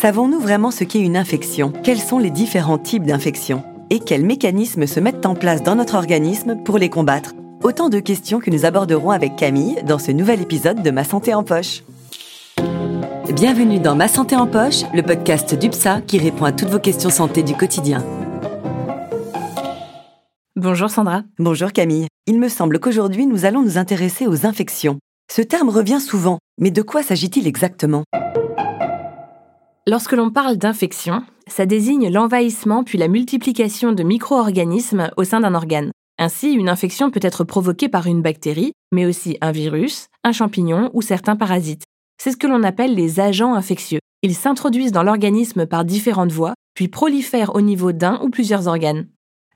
Savons-nous vraiment ce qu'est une infection? Quels sont les différents types d'infections? Et quels mécanismes se mettent en place dans notre organisme pour les combattre? Autant de questions que nous aborderons avec Camille dans ce nouvel épisode de Ma Santé en Poche. Bienvenue dans Ma Santé en Poche, le podcast d'UPSA qui répond à toutes vos questions santé du quotidien. Bonjour Sandra. Bonjour Camille. Il me semble qu'aujourd'hui nous allons nous intéresser aux infections. Ce terme revient souvent, mais de quoi s'agit-il exactement? Lorsque l'on parle d'infection, ça désigne l'envahissement puis la multiplication de micro-organismes au sein d'un organe. Ainsi, une infection peut être provoquée par une bactérie, mais aussi un virus, un champignon ou certains parasites. C'est ce que l'on appelle les agents infectieux. Ils s'introduisent dans l'organisme par différentes voies, puis prolifèrent au niveau d'un ou plusieurs organes.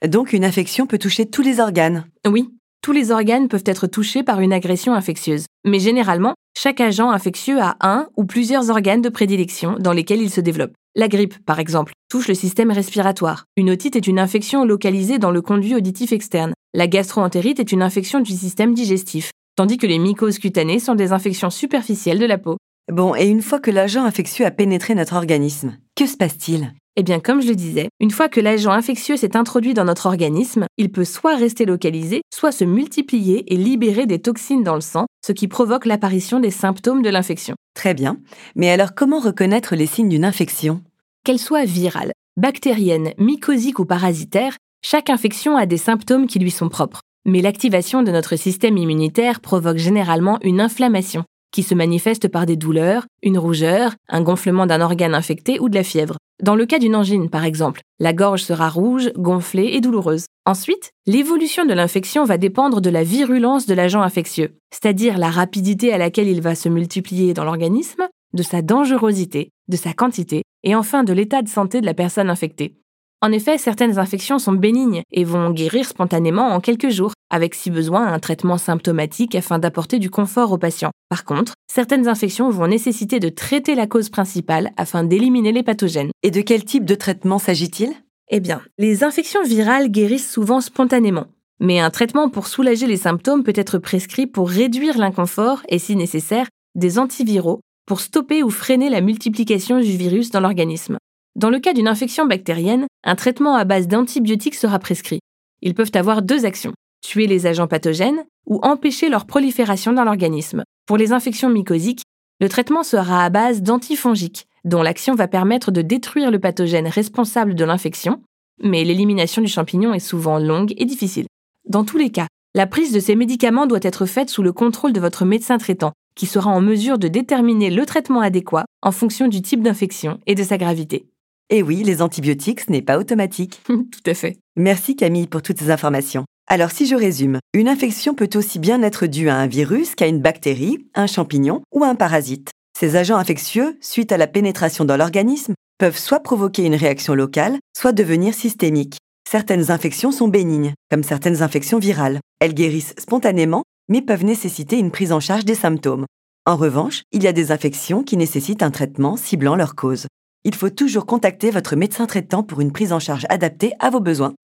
Donc une infection peut toucher tous les organes Oui, tous les organes peuvent être touchés par une agression infectieuse. Mais généralement, chaque agent infectieux a un ou plusieurs organes de prédilection dans lesquels il se développe. La grippe, par exemple, touche le système respiratoire. Une otite est une infection localisée dans le conduit auditif externe. La gastroentérite est une infection du système digestif, tandis que les mycoses cutanées sont des infections superficielles de la peau. Bon, et une fois que l'agent infectieux a pénétré notre organisme, que se passe-t-il? Eh bien, comme je le disais, une fois que l'agent infectieux s'est introduit dans notre organisme, il peut soit rester localisé, soit se multiplier et libérer des toxines dans le sang, ce qui provoque l'apparition des symptômes de l'infection. Très bien. Mais alors, comment reconnaître les signes d'une infection? Qu'elle soit virale, bactérienne, mycosique ou parasitaire, chaque infection a des symptômes qui lui sont propres. Mais l'activation de notre système immunitaire provoque généralement une inflammation, qui se manifeste par des douleurs, une rougeur, un gonflement d'un organe infecté ou de la fièvre. Dans le cas d'une angine, par exemple, la gorge sera rouge, gonflée et douloureuse. Ensuite, l'évolution de l'infection va dépendre de la virulence de l'agent infectieux, c'est-à-dire la rapidité à laquelle il va se multiplier dans l'organisme, de sa dangerosité, de sa quantité, et enfin de l'état de santé de la personne infectée. En effet, certaines infections sont bénignes et vont guérir spontanément en quelques jours, avec si besoin un traitement symptomatique afin d'apporter du confort aux patients. Par contre, certaines infections vont nécessiter de traiter la cause principale afin d'éliminer les pathogènes. Et de quel type de traitement s'agit-il? Eh bien, les infections virales guérissent souvent spontanément. Mais un traitement pour soulager les symptômes peut être prescrit pour réduire l'inconfort et, si nécessaire, des antiviraux pour stopper ou freiner la multiplication du virus dans l'organisme. Dans le cas d'une infection bactérienne, un traitement à base d'antibiotiques sera prescrit. Ils peuvent avoir deux actions, tuer les agents pathogènes ou empêcher leur prolifération dans l'organisme. Pour les infections mycosiques, le traitement sera à base d'antifongiques, dont l'action va permettre de détruire le pathogène responsable de l'infection, mais l'élimination du champignon est souvent longue et difficile. Dans tous les cas, la prise de ces médicaments doit être faite sous le contrôle de votre médecin traitant, qui sera en mesure de déterminer le traitement adéquat en fonction du type d'infection et de sa gravité. Et oui, les antibiotiques, ce n'est pas automatique. Tout à fait. Merci Camille pour toutes ces informations. Alors si je résume, une infection peut aussi bien être due à un virus qu'à une bactérie, un champignon ou un parasite. Ces agents infectieux, suite à la pénétration dans l'organisme, peuvent soit provoquer une réaction locale, soit devenir systémiques. Certaines infections sont bénignes, comme certaines infections virales. Elles guérissent spontanément, mais peuvent nécessiter une prise en charge des symptômes. En revanche, il y a des infections qui nécessitent un traitement ciblant leur cause il faut toujours contacter votre médecin traitant pour une prise en charge adaptée à vos besoins.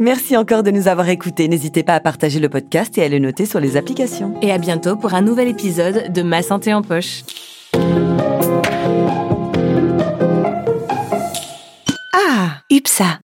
Merci encore de nous avoir écoutés. N'hésitez pas à partager le podcast et à le noter sur les applications. Et à bientôt pour un nouvel épisode de Ma Santé en Poche. Ah, UPSA